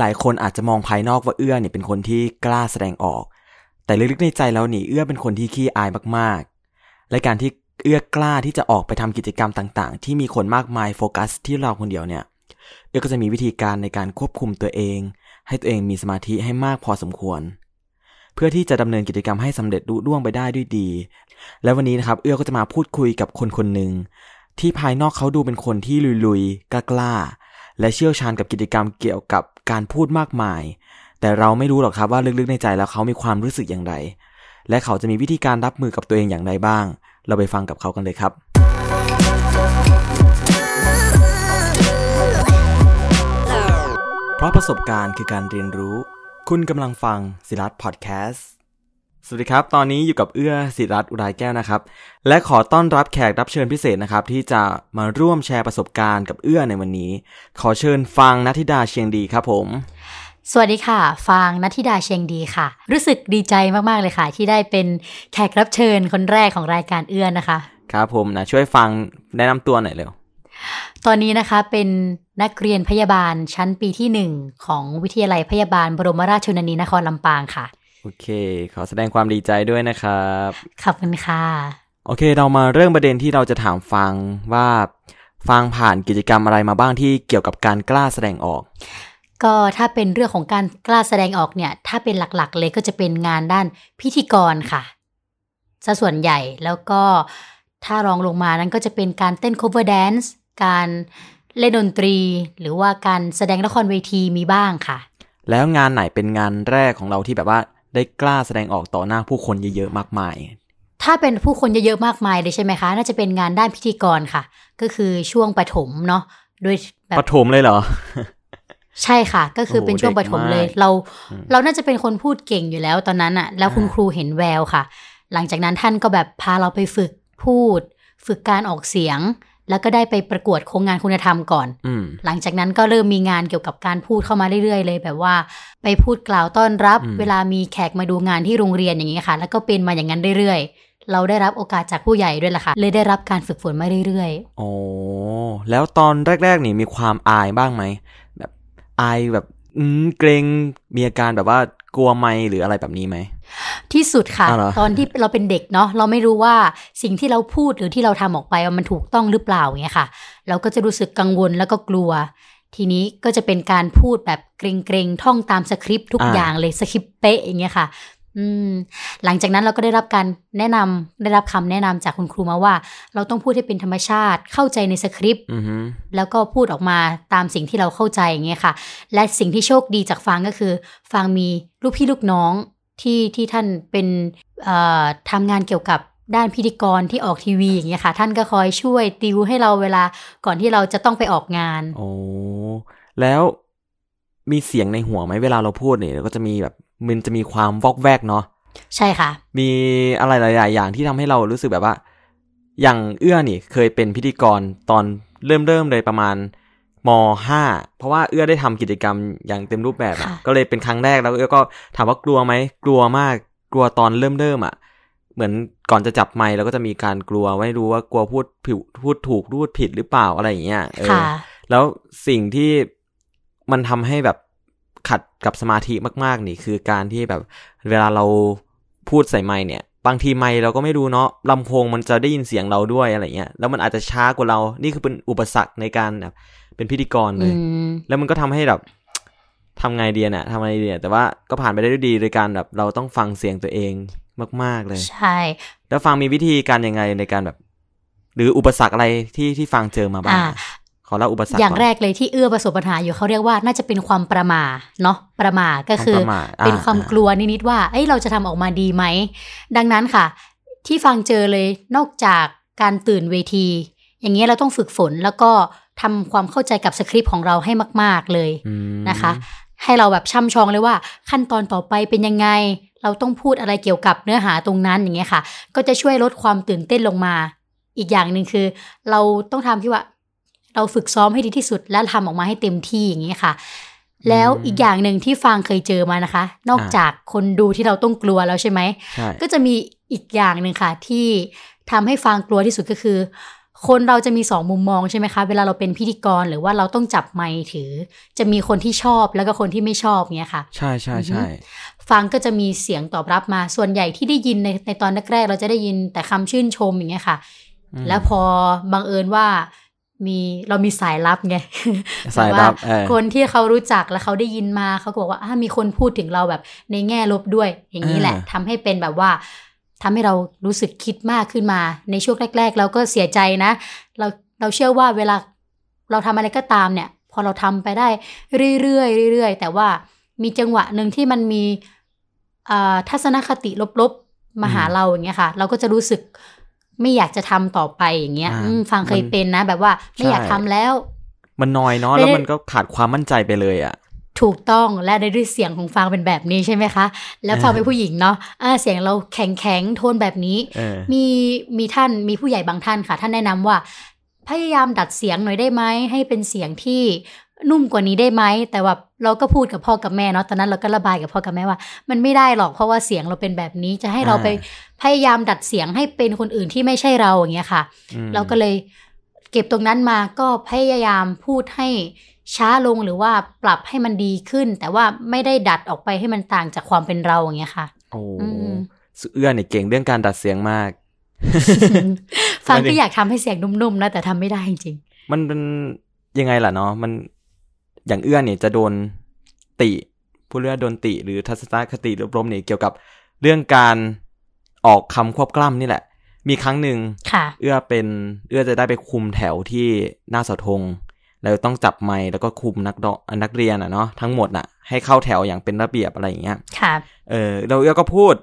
หลายๆ คนอาจจะมองภายนอกว่าเอื้อเนี่ยเป็นคนที่กล้าแสดงออก แต่ลึกๆในใจแล้วนี่เอื้อเป็นคนที่ขี้อายมากๆ และการที่เอื้อกล้าที่จะออกไปทำกิจกรรมต่าง ๆ ที่มีคนมากมายโฟกัส ที่เราคนเดียวเนี่ย เอื้อก็จะมีวิธีการในการควบคุมตัวเอง ให้ตัวเองมีสมาธิให้มากพอสมควร เพื่อที่จะดำเนินกิจกรรมให้สำเร็จรุ่ร่วงไปได้ด้วยดี และวันนี้นะครับ เอื้อก็จะมาพูดคุยกับคนคนหนึ่งที่ภายนอกเขาดูเป็นคนที่ลุยๆกล้าๆและเชี่ยวชาญกับกิจกรรมเกี่ยวกับ การพูดมากมาย แต่เราไม่รู้หรอกครับว่าลึกๆในใจแล้วเขามีความรู้สึกอย่างไร และเขาจะมีวิธีการรับมือกับตัวเองอย่างไรบ้าง เราไปฟังกับเขากันเลยครับ เพราะประสบการณ์คือการเรียนรู้ คุณกำลังฟังศิลัดพอดแคสต์ สวัสดีครับ ตอนนี้อยู่กับเอื้อศิรัตอุไรแก้วนะครับ และขอต้อนรับแขกรับเชิญพิเศษนะครับ ที่จะมาร่วมแชร์ประสบการณ์กับเอื้อในวันนี้ ขอเชิญฟังนัทธิดาเชียงดีครับผม สวัสดีค่ะ ฟางนัทธิดาเชียงดีค่ะ รู้สึกดีใจมากๆเลยค่ะ ที่ได้เป็นแขกรับเชิญคนแรกของรายการเอื้อนนะคะ ครับผมนะช่วยฟังแนะนำตัวหน่อยเร็วตอนนี้นะคะเป็นนักเรียนพยาบาลชั้นปีที่หนึ่งของวิทยาลัยพยาบาลบรมราชชนนีนครลำปางค่ะ โอเค ขอแสดงความดีใจด้วยนะครับ ขอบคุณค่ะ โอเค เรามาเริ่มประเด็นที่เราจะถามฟังว่าฟังผ่านกิจกรรมอะไรมาบ้างที่เกี่ยวกับการกล้าแสดงออก ก็ถ้าเป็นเรื่องของการกล้าแสดงออกเนี่ย ถ้าเป็นหลักๆ เลยก็จะเป็นงานด้านพิธีกรค่ะซะส่วนใหญ่แล้วก็ถ้ารองลงมานั้นก็จะเป็นการเต้น cover dance การเล่นดนตรี หรือว่าการแสดงละครเวทีมีบ้างค่ะ แล้วงานไหนเป็นงานแรกของเราที่แบบว่า ได้กล้าแสดงออกต่อหน้าผู้คนเยอะๆมากมาย ถ้าเป็นผู้คนเยอะๆมากมายเลยใช่ไหมคะ น่าจะเป็นงานด้านพิธีกรค่ะ ก็คือช่วงปฐมเนาะโดยแบบปฐมเลยเหรอใช่ค่ะ ก็คือโอ้โหเป็นช่วงปฐมเลยเด็กมากเราอืมเราน่าจะเป็นคนพูดเก่งอยู่แล้วตอนนั้นอะแล้วคุณอ่าครูเห็นแววค่ะ หลังจากนั้นท่านก็แบบพาเราไปฝึกพูด ฝึกการออกเสียง แล้วก็ได้ไปประกวดโครงงานคุณธรรมก่อนอืมหลังจากนั้นก็เริ่มมีงานเกี่ยวกับการพูดเข้ามาเรื่อยๆ เลยแบบว่า ไปพูดกล่าวต้อนรับอืมเวลามีแขกมาดูงานที่โรงเรียนอย่างนี้ค่ะ แล้วก็เป็นมาอย่างนั้นเรื่อยๆ เราได้รับโอกาสจากผู้ใหญ่ด้วยล่ะค่ะ เลยได้รับการฝึกฝนมาเรื่อยโอ้แล้วตอนแรกๆนี่มีความอายบ้างไหมแบบอายแบบอืมเกรงมีอาการแบบว่า กลัวไม่หรืออะไรแบบนี้ไหมๆที่สุดค่ะอ้าวเหรอตอนที่เราเป็นเด็กเนาะเราไม่รู้ว่าสิ่งที่เราพูดหรือที่เราทำออกไปว่ามันถูกต้องหรือเปล่าอย่างเงี้ยค่ะ เราก็จะรู้สึกกังวลแล้วก็กลัว ทีนี้ก็จะเป็นการพูดแบบเกรงๆท่องตามสคริปต์ทุกอ่าอย่างเลยสคริปต์เป๊ะอย่างเงี้ยค่ะ อืมหลังจากนั้นเราก็ได้รับการแนะนำได้รับคำแนะนำจากคุณครูมาว่า เราต้องพูดให้เป็นธรรมชาติเข้าใจในสคริปต์อือฮึแล้วก็พูดออกมาตามสิ่งที่เราเข้าใจอย่างเงี้ยค่ะ และสิ่งที่โชคดีจากฟางก็คือฟางมีลูกพี่ลูกน้องที่ที่ท่านเป็นเอ่อทำงานเกี่ยวกับด้านพิธีกรที่ออกทีวีอย่างเงี้ยค่ะ ท่านก็คอยช่วยติวให้เราเวลาก่อนที่เราจะต้องไปออกงาน โอ้แล้วมีเสียงในหัวไหมเวลาเราพูดเนี่ยก็จะมีแบบ มันจะมีความวอกแวกเนาะใช่ค่ะ มีอะไรหลาย ๆ อย่างที่ทำให้เรารู้สึกแบบว่า อย่างเอื้อนี่เคยเป็นพิธีกรตอนเริ่มเริ่มเลยประมาณมห้าเพราะว่าเอื้อได้ทำกิจกรรมอย่างเต็มรูปแบบอะค่ะก็เลยเป็นครั้งแรกแล้วเอื้อก็ถามว่ากลัวไหมกลัวมากกลัวตอนเริ่มเริ่มอะ เหมือนก่อนจะจับไมค์เราก็จะมีการกลัวไม่รู้ว่ากลัวพูดผิดพูดถูกพูดผิดหรือเปล่าอะไรอย่างเงี้ยเออค่ะแล้วสิ่งที่มันทำให้แบบ ขัดกับสมาธิมาก ๆ นี่คือการที่แบบเวลาเราพูดใส่ไมค์เนี่ย บางทีไมค์เราก็ไม่รู้เนาะลำโพงมันจะได้ยินเสียงเราด้วยอะไรเงี้ยแล้วมันอาจจะช้ากว่าเรา นี่คือเป็นอุปสรรคในการแบบเป็นพิธีกรเลอืยมแล้วมันก็ทำให้แบบทำไงดีอะเนี่ยทำไงดีอะแต่ว่าก็ผ่านไปได้ด้วยดีโดยการแบบเราต้องฟังเสียงตัวเองมาก ๆ เลย ใช่ แล้วฟังมีวิธีการยังไงในการแบบ หรืออุปสรรคอะไรที่ที่ฟังเจอมาบ้างอ่า ขอเล่าอุปสรรคอย่างก่นแรกเลยที่เอื้อประสบปัญหาอยู่เขาเรียกว่าน่าจะเป็นความประมาเนาะประมาก็คือความประมาทอ่าเป็นความกลัวนิดๆว่าเอ้ยเราจะทำออกมาดีไหมดังนั้นค่ะ ที่ฟังเจอเลยนอกจากการตื่นเวที อย่างเงี้ยเราต้องฝึกฝนแล้วก็ทำความเข้าใจกับสคริปต์ของเราให้มาก ๆเลยอืมนะคะ ให้เราแบบช่ำชองเลยว่า ขั้นตอนต่อไปเป็นยังไง เราต้องพูดอะไรเกี่ยวกับเนื้อหาตรงนั้นอย่างเงี้ยค่ะ ก็จะช่วยลดความตื่นเต้นลงมา อีกอย่างหนึ่งคือ เราต้องทำที่ว่า เราฝึกซ้อมให้ดีที่สุดและทำออกมาให้เต็มที่อย่างเงี้ยค่ะ แล้วอีกอย่างหนึ่งที่ฟังเคยเจอมานะคะ นอกจากคนดูที่เราต้องกลัวแล้วใช่ไหมใช่ก็จะมีอีกอย่างหนึ่งค่ะ ที่ทำให้ฟังกลัวที่สุดก็คือ คนเราจะมีสองมุมมองใช่ไหมคะ เวลาเราเป็นพิธีกรหรือว่าเราต้องจับไมค์ถือ จะมีคนที่ชอบแล้วก็คนที่ไม่ชอบเนี้ยค่ะ ใช่ใช่ใช่ฟังก็จะมีเสียงตอบรับมา ส่วนใหญ่ที่ได้ยินในในตอนแรกๆเราจะได้ยินแต่คำชื่นชมอย่างเงี้ยค่ะอืมแล้วพอบังเอิญว่า มีเรามีสายลับไงสายลับแต่เอว่าอคนที่เขารู้จักแล้วเขาได้ยินมาเขาก็บอกว่าอ่ามีคนพูดถึงเราแบบในแง่ลบด้วย อย่างนี้แหละอ่าทำให้เป็นแบบว่าทำให้เรารู้สึกคิดมากขึ้นมา ในช่วงแรก ๆ เราก็เสียใจนะ เราเราเชื่อว่าเวลาเราทำอะไรก็ตามเนี่ย พอเราทำไปได้เรื่อยๆเรื่อยๆแต่ว่ามีจังหวะหนึ่งที่มันมีอ่าทัศนคติลบๆมาหาเราอย่างเงี้ยค่ะ เราก็จะรู้สึก ไม่อยากจะทำต่อไปอย่างเงี้ยอ่าอืมฟังเคยมันเป็นนะ แบบว่าไม่อยากใช่ทำแล้ว มันน้อยเนาะไม่ได้แล้วมันก็ขาดความมั่นใจไปเลยอะถูกต้องและในด้วยเสียงของฟางเป็นแบบนี้ใช่ไหมคะ แล้วฟางอ่าเป็นผู้หญิงเนาะอ่าเสียงเราแข็งแข็งๆโทนแบบนี้เออมีมีท่านมีผู้ใหญ่บางท่านค่ะ ท่านแนะนำว่า พยายามดัดเสียงหน่อยได้ไหมให้เป็นเสียงที่ นุ่มกว่านี้ได้ไหมแต่ว่าเราก็พูดกับพ่อกับแม่เนาะตอนนั้นเราก็ระบายกับพ่อกับแม่ว่า มันไม่ได้หรอกเพราะว่าเสียงเราเป็นแบบนี้จะให้เราไปพยายามดัดเสียงให้เป็นคนอื่นที่ไม่ใช่เราอย่างเงี้ยค่ะอืมเราก็เลยเก็บตรงนั้นมาก็พยายามพูดให้ช้าลงหรือว่าปรับให้มันดีขึ้น แต่ว่าไม่ได้ดัดออกไปให้มันต่างจากความเป็นเราอย่างเงี้ยค่ะ โอ้อืมสุเอื้อเนี่ยเก่งเรื่องการดัดเสียงมาก ฟังไม่ได้ก็อยากทำให้เสียงนุ่มๆนะแต่ทำไม่ได้จริง มันเป็นยังไงล่ะเนาะมัน อย่างเอื้อเนี่ยจะโดนติ ผู้เลือโดนติหรือทัศนคติลบๆเนี่ยเกี่ยวกับเรื่องการออกคำควบกล้ำนี่แหละ มีครั้งหนึ่งๆค่ะเอื้อเป็นเอื้อจะได้ไปคุมแถวที่หน้าเสาธงแล้วต้องจับไมค์แล้วก็คุมนักดนักเรียนอะเนาะทั้งหมดน่ะ ให้เข้าแถวอย่างเป็นระเบียบอะไรอย่างเงี้ยค่ะเออเราเอื้อก็พูด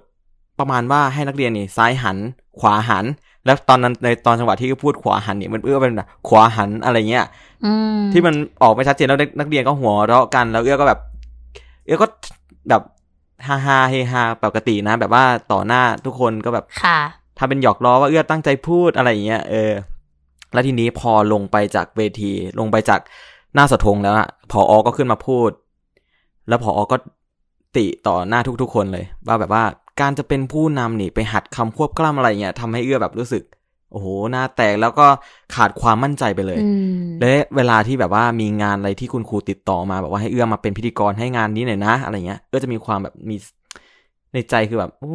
ประมาณว่าให้นักเรียนนี่ซ้ายหัน ขวาหัน แล้วตอนนั้นในตอนจังหวะที่พูดขวาหันเนี่ยมันเอื้อเป็นแบบขวาหันอะไรเงี้ยอืมที่มันออกไม่ชัดเจนแล้วนักเรียนก็หัวเราะกันแล้วเอื้อก็แบบ เอื้อก็แบบฮาฮาเฮฮาปกตินะ แบบว่าต่อหน้าทุกคนก็แบบค่ะทำเป็นหยอกล้อว่าเอื้อตั้งใจพูดอะไรอย่างเงี้ยเออ แล้วทีนี้พอลงไปจากเวที ลงไปจากหน้าเสาธงแล้วอะพออก็ขึ้นมาพูด แล้วพออก็ติต่อหน้าทุกๆคนเลย ว่าแบบว่า การจะเป็นผู้นำนี่ไปหัดคำควบกล้ำอะไรเงี้ยทำให้เอื้อแบบรู้สึก โอ้โหหน้าแตกแล้วก็ขาดความมั่นใจไปเลยอืมและเวลาที่แบบว่ามีงานอะไรที่คุณครูติดต่อมาแบบว่าให้เอื้อมาเป็นพิธีกรให้งานนี้หน่อยนะ อะไรเงี้ยเอื้อจะมีความแบบมีในใจคือแบบโอ้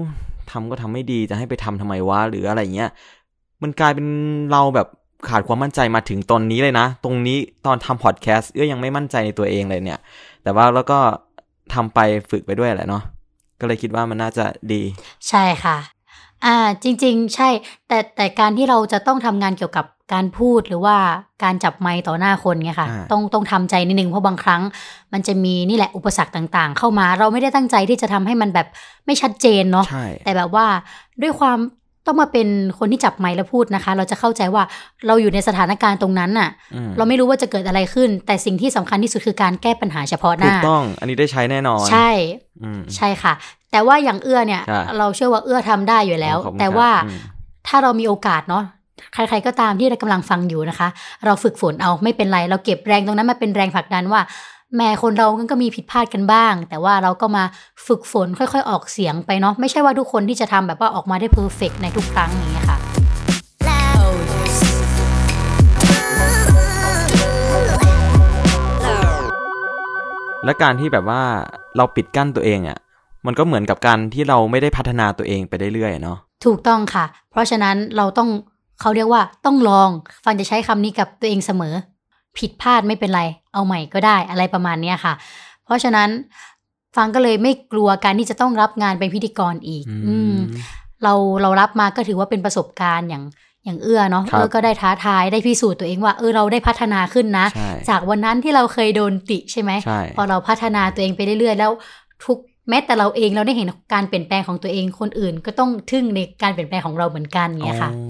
ทำก็ทำไม่ดีจะให้ไปทำทำไมวะหรืออะไรเงี้ย มันกลายเป็นเราแบบขาดความมั่นใจมาถึงตอนนี้เลยนะ ตรงนี้ตอนทำพอดแคสต์เอื้อยังไม่มั่นใจในตัวเองเลยเนี่ย แต่ว่าแล้วก็ทำไปฝึกไปด้วยแหละเนาะ ก็เลยคิดว่ามันน่าจะดี ใช่ค่ะ อ่าจริง ๆ ใช่ แต่แต่การที่เราจะต้องทำงานเกี่ยวกับการพูดหรือว่าการจับไมค์ต่อหน้าคนเงี้ยค่ะอ่าต้องต้องทำใจนิดนึงเพราะบางครั้ง มันจะมีนี่แหละอุปสรรคต่างๆ เข้ามา เราไม่ได้ตั้งใจที่จะทำให้มันแบบไม่ชัดเจนเนาะใช่แต่แบบว่าด้วยความ ต้องมาเป็นคนที่จับไมค์แล้วพูดนะคะ เราจะเข้าใจว่าเราอยู่ในสถานการณ์ตรงนั้นน่ะอืมเราไม่รู้ว่าจะเกิดอะไรขึ้น แต่สิ่งที่สำคัญที่สุดคือการแก้ปัญหาเฉพาะหถูน้ากต้อง อันนี้ได้ใช้แน่นอน ใช่อืมใช่ค่ะ แต่ว่าอย่างเอื้อเนี่ยค่ะเราเชื่อว่าเอื้อทำได้อยู่แล้วขอบคุณแต่ครับว่าอืมถ้าเรามีโอกาสเนาะใครๆก็ตามที่กำลังฟังอยู่นะคะ เราฝึกฝนเอาไม่เป็นไร เราเก็บแรงตรงนั้นมาเป็นแรงผลักดันว่า แม่คนเราก็มีผิดพลาดกันบ้าง แต่ว่าเราก็มาฝึกฝนค่อยๆ ออกเสียงไปเนาะไม่ใช่ว่าทุกคนที่จะทำแบบว่าออกมาได้เพอร์เฟกในทุกครั้งอย่างเงี้ยค่ะและการที่แบบว่าเราปิดกั้นตัวเองอะ่ะมันก็เหมือนกับการที่เราไม่ได้พัฒนาตัวเองไปเรื่อยๆเนาะถูกต้องค่ะ เพราะฉะนั้นเราต้องเขาเรียกว่าต้องลอง ฟังจะใช้คำนี้กับตัวเองเสมอ ผิดพลาดไม่เป็นไร เอาใหม่ก็ได้อะไรประมาณเนี้ยค่ะ เพราะฉะนั้นฟังก็เลยไม่กลัวการที่จะต้องรับงานเป็นพิธีกรอีก อืมเราเรารับมาก็ถือว่าเป็นประสบการณ์อย่างอย่างเอื้อเนาะครับเอื้อก็ได้ท้าทายได้พิสูจน์ตัวเองว่าเออเราได้พัฒนาขึ้นนะใช่จากวันนั้นที่เราเคยโดนติใช่ไหมใช่พอเราพัฒนาตัวเองไปเรื่อยๆแล้วทุกแม้แต่เราเองเราได้เห็นการเปลี่ยนแปลงของตัวเองคนอื่น ก็ต้องทึ่งในการเปลี่ยนแปลงของเราเหมือนกันเงี้ยค่ะอ๋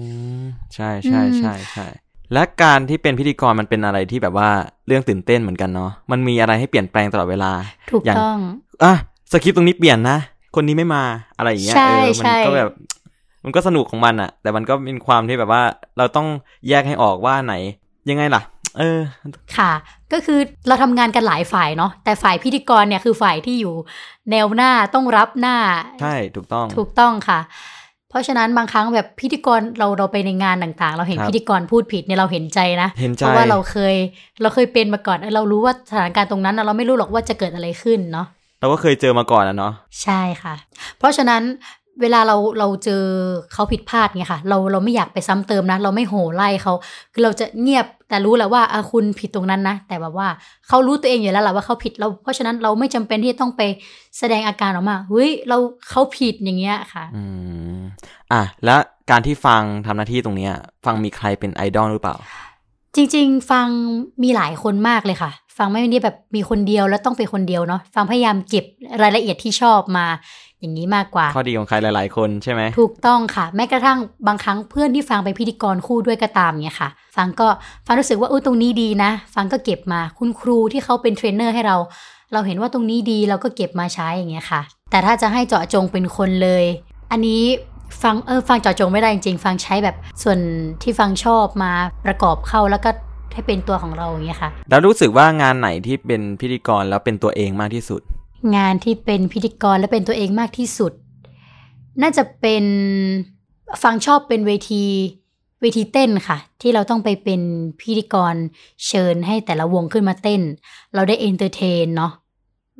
อใช่ใช่อืมใช่ใช่ และการที่เป็นพิธีกรมันเป็นอะไรที่แบบว่าเรื่องตื่นเต้นเหมือนกันเนาะมันมีอะไรให้เปลี่ยนแปลงตลอดเวลาถูกอย่างต้องอะสคริปต์ตรงนี้เปลี่ยนนะ คนนี้ไม่มาอะไรอย่างเงี้ยใช่เออมัใช่ก็แบบ มันก็สนุกของมันอะแต่มันก็เป็นความที่แบบว่า เราต้องแยกให้ออกว่าไหน ยังไงล่ะ เออ ค่ะ ก็คือเราทำงานกันหลายฝ่ายเนาะแต่ฝ่ายพิธีกรเนี่ยคือฝ่ายที่อยู่ แนวหน้าต้องรับหน้า ใช่ถูกต้องถูกต้องค่ะ เพราะฉะนั้นบางครั้งแบบพิธีกรเราเราไปในงานต่างๆ เราเห็นครับพิธีกรพูดผิดเนี่ยเราเห็นใจนะเห็นใจเพราะว่าเราเคยเราเคยเป็นมาก่อนเรารู้ว่าสถานการณ์ตรงนั้นน่ะเราไม่รู้หรอกว่าจะเกิดอะไรขึ้นเนาะเราก็เคยเจอมาก่อนอะเนาะใช่ค่ะ เพราะฉะนั้น เวลาเราเราเจอเขาผิดพลาดไงค่ะ เราเราไม่อยากไปซ้ำเติมนะ เราไม่โห่ไล่เขาคือเราจะเงียบแต่รู้แหละว่าอะคุณผิดตรงนั้นนะ แต่แบบว่าเขารู้ตัวเองอยู่แล้วแหละว่าเขาผิดเรา เพราะฉะนั้นเราไม่จำเป็นที่จะต้องไปแสดงอาการออกมาเฮ้ยเราเขาผิดอย่างเงี้ยค่ะ อืมอะแล้วการที่ฟังทำหน้าที่ตรงเนี้ย ฟังมีใครเป็นไอดอลหรือเปล่า จริง ๆ ฟังมีหลายคนมากเลยค่ะ ฟังไม่ได้แบบมีคนเดียวแล้วต้องเป็นคนเดียวเนาะฟังพยายามเก็บรายละเอียดที่ชอบมา อย่างนี้มากกว่า ข้อดีของใครหลาย ๆ คนใช่ไหมถูกต้องค่ะ แม้กระทั่งบางครั้งเพื่อนที่ฟางเป็นพิธีกรคู่ด้วยก็ตามเนี่ยค่ะ ฟางก็ฟางรู้สึกว่าเออตรงนี้ดีนะ ฟางก็เก็บมาคุณครูที่เขาเป็นเทรนเนอร์ให้เรา เราเห็นว่าตรงนี้ดีเราก็เก็บมาใช้อย่างเงี้ยค่ะ แต่ถ้าจะให้เจาะจงเป็นคนเลย อันนี้ฟางเออฟางเจาะจงไม่ได้จริงๆ ฟางใช้แบบส่วนที่ฟางชอบมาประกอบเข้าแล้วก็ให้เป็นตัวของเราอย่างเงี้ยค่ะ แล้วรู้สึกว่างานไหนที่เป็นพิธีกรแล้วเป็นตัวเองมากที่สุด งานที่เป็นพิธีกรและเป็นตัวเองมากที่สุด น่าจะเป็นฟางชอบเป็นเวทีเวทีเต้นค่ะ ที่เราต้องไปเป็นพิธีกรเชิญให้แต่ละวงขึ้นมาเต้น เราได้ entertain เนาะ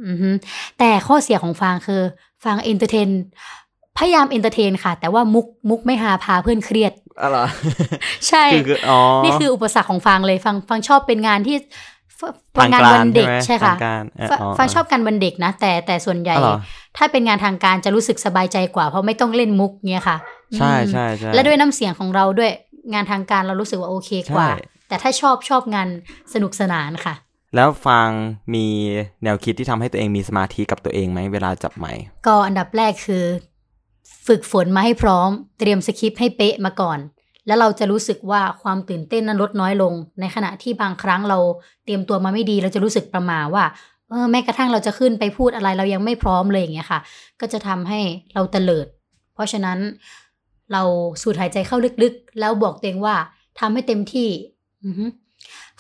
อือฮึแต่ข้อเสียของฟางคือฟาง entertain พยายาม entertain ค่ะ แต่ว่ามุกมุกไม่หาพาเพื่อนเครียดอะไรอใช่คือคืออ๋อนี่คืออุปสรรคของฟางเลยฟางฟางชอบเป็นงานที่ฟ ทางงานการวันเด็กใช่ใช่ไหมค่ะทางการเออฟอ๋อฟังชอบการวันเด็กนะ แต่แต่ส่วนใหญ่อ๋อเหรอถ้าเป็นงานทางการจะรู้สึกสบายใจกว่า เพราะไม่ต้องเล่นมุกเงี้ยค่ะ ใช่อืมใช่ใช่และด้วยน้ำเสียงของเราด้วยงานทางการเรารู้สึกว่าโอเคกว่าใช่แต่ถ้าชอบชอบงานสนุกสนานค่ะ แล้วฟังมีแนวคิดที่ทำให้ตัวเองมีสมาธิกับตัวเองไหมเวลาจับไมค์ก็อันดับแรกคือ ฝึกฝนมาให้พร้อม เตรียมสคริปต์ให้เป๊ะมาก่อน แล้วเราจะรู้สึกว่าความตื่นเต้นนั้นลดน้อยลง ในขณะที่บางครั้งเราเตรียมตัวมาไม่ดี เราจะรู้สึกประมาว่าเออแม้กระทั่งเราจะขึ้นไปพูดอะไรเรายังไม่พร้อมเลยอย่างเงี้ยค่ะ ก็จะทำให้เราเตลิด เพราะฉะนั้นเราสูดหายใจเข้าลึกๆ แล้วบอกตัวเองว่าทำให้เต็มที่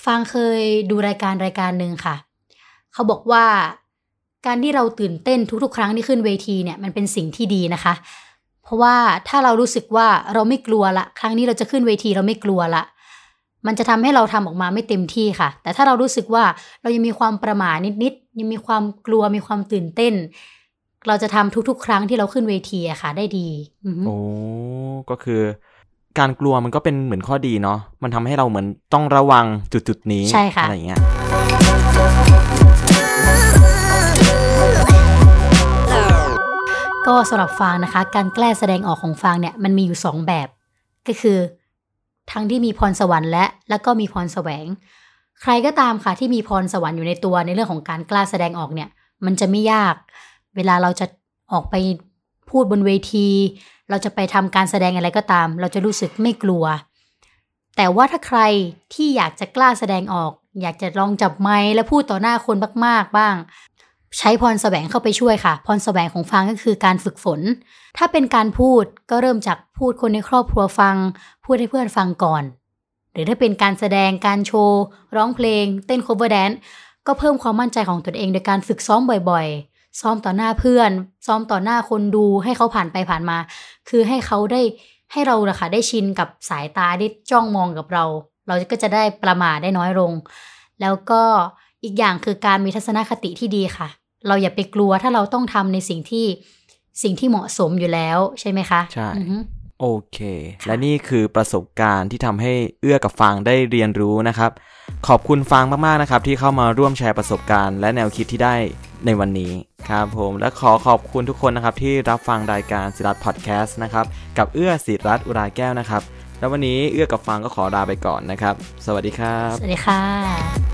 ฟังเคยดูรายการรายการหนึ่งค่ะ เขาบอกว่าการที่เราตื่นเต้นทุกๆ ครั้งที่ขึ้นเวทีเนี่ยมันเป็นสิ่งที่ดีนะคะ เพราะว่าถ้าเรารู้สึกว่าเราไม่กลัวละ ครั้งนี้เราจะขึ้นเวทีเราไม่กลัวละ มันจะทำให้เราทำออกมาไม่เต็มที่ค่ะ แต่ถ้าเรารู้สึกว่าเรายังมีความประหม่านิดๆยังมีความกลัวมีความตื่นเต้น เราจะทำทุกๆ ครั้งที่เราขึ้นเวทีอะค่ะ ได้ดีอือฮึโอ้ก็คือ การกลัวมันก็เป็นเหมือนข้อดีเนาะมันทำให้เราเหมือนต้องระวังจุดจุดๆนี้ใช่ค่ะอะไรอย่างเงี้ย ก็สำหรับฟางนะคะ การแกล้แสดงออกของฟางเนี่ยมันมีอยู่สองแบบ ก็คือ ทั้งที่มีพรสวรรค์และแล้วก็มีพรแสวง ใครก็ตามค่ะที่มีพรสวรรค์อยู่ในตัวในเรื่องของการกล้าแสดงออกเนี่ย มันจะไม่ยาก เวลาเราจะออกไปพูดบนเวที เราจะไปทำการแสดงอะไรก็ตาม เราจะรู้สึกไม่กลัว แต่ว่าถ้าใครที่อยากจะกล้าแสดงออก อยากจะลองจับไมค์และพูดต่อหน้าคนมาก ๆ บ้าง ใช้พรแสวงเข้าไปช่วยค่ะ พรแสวงของฟังก็คือการฝึกฝน ถ้าเป็นการพูดก็เริ่มจากพูดคนในครอบครัวฟัง พูดให้เพื่อนฟังก่อน หรือถ้าเป็นการแสดงการโชว์ ร้องเพลง เต้น cover dance ก็เพิ่มความมั่นใจของตนเองโดยการฝึกซ้อมบ่อยๆ ซ้อมต่อหน้าเพื่อน ซ้อมต่อหน้าคนดูให้เขาผ่านไปผ่านมา คือให้เขาได้ให้เรานะค่ะได้ชินกับสายตาได้จ้องมองกับเรา เราก็จะได้ประมาทได้น้อยลง แล้วก็อีกอย่างคือการมีทัศนคติที่ดีค่ะ เราอย่าไปกลัวถ้าเราต้องทำในสิ่งที่สิ่งที่เหมาะสมอยู่แล้วใช่ไหมคะ ใช่อือฮึโอเค และนี่คือประสบการณ์ที่ทำให้เอื้อกับฟางได้เรียนรู้นะครับ ขอบคุณฟางมากๆนะครับ ที่เข้ามาร่วมแชร์ประสบการณ์และแนวคิดที่ได้ในวันนี้ครับผมและขอขอบคุณทุกคนนะครับ ที่รับฟังรายการศิรัตพอดแคสต์นะครับ กับเอื้อศิรัตอุราแก้วนะครับ แล้ววันนี้เอื้อกับฟางก็ขอลาไปก่อนนะครับ สวัสดีครับ สวัสดีค่ะ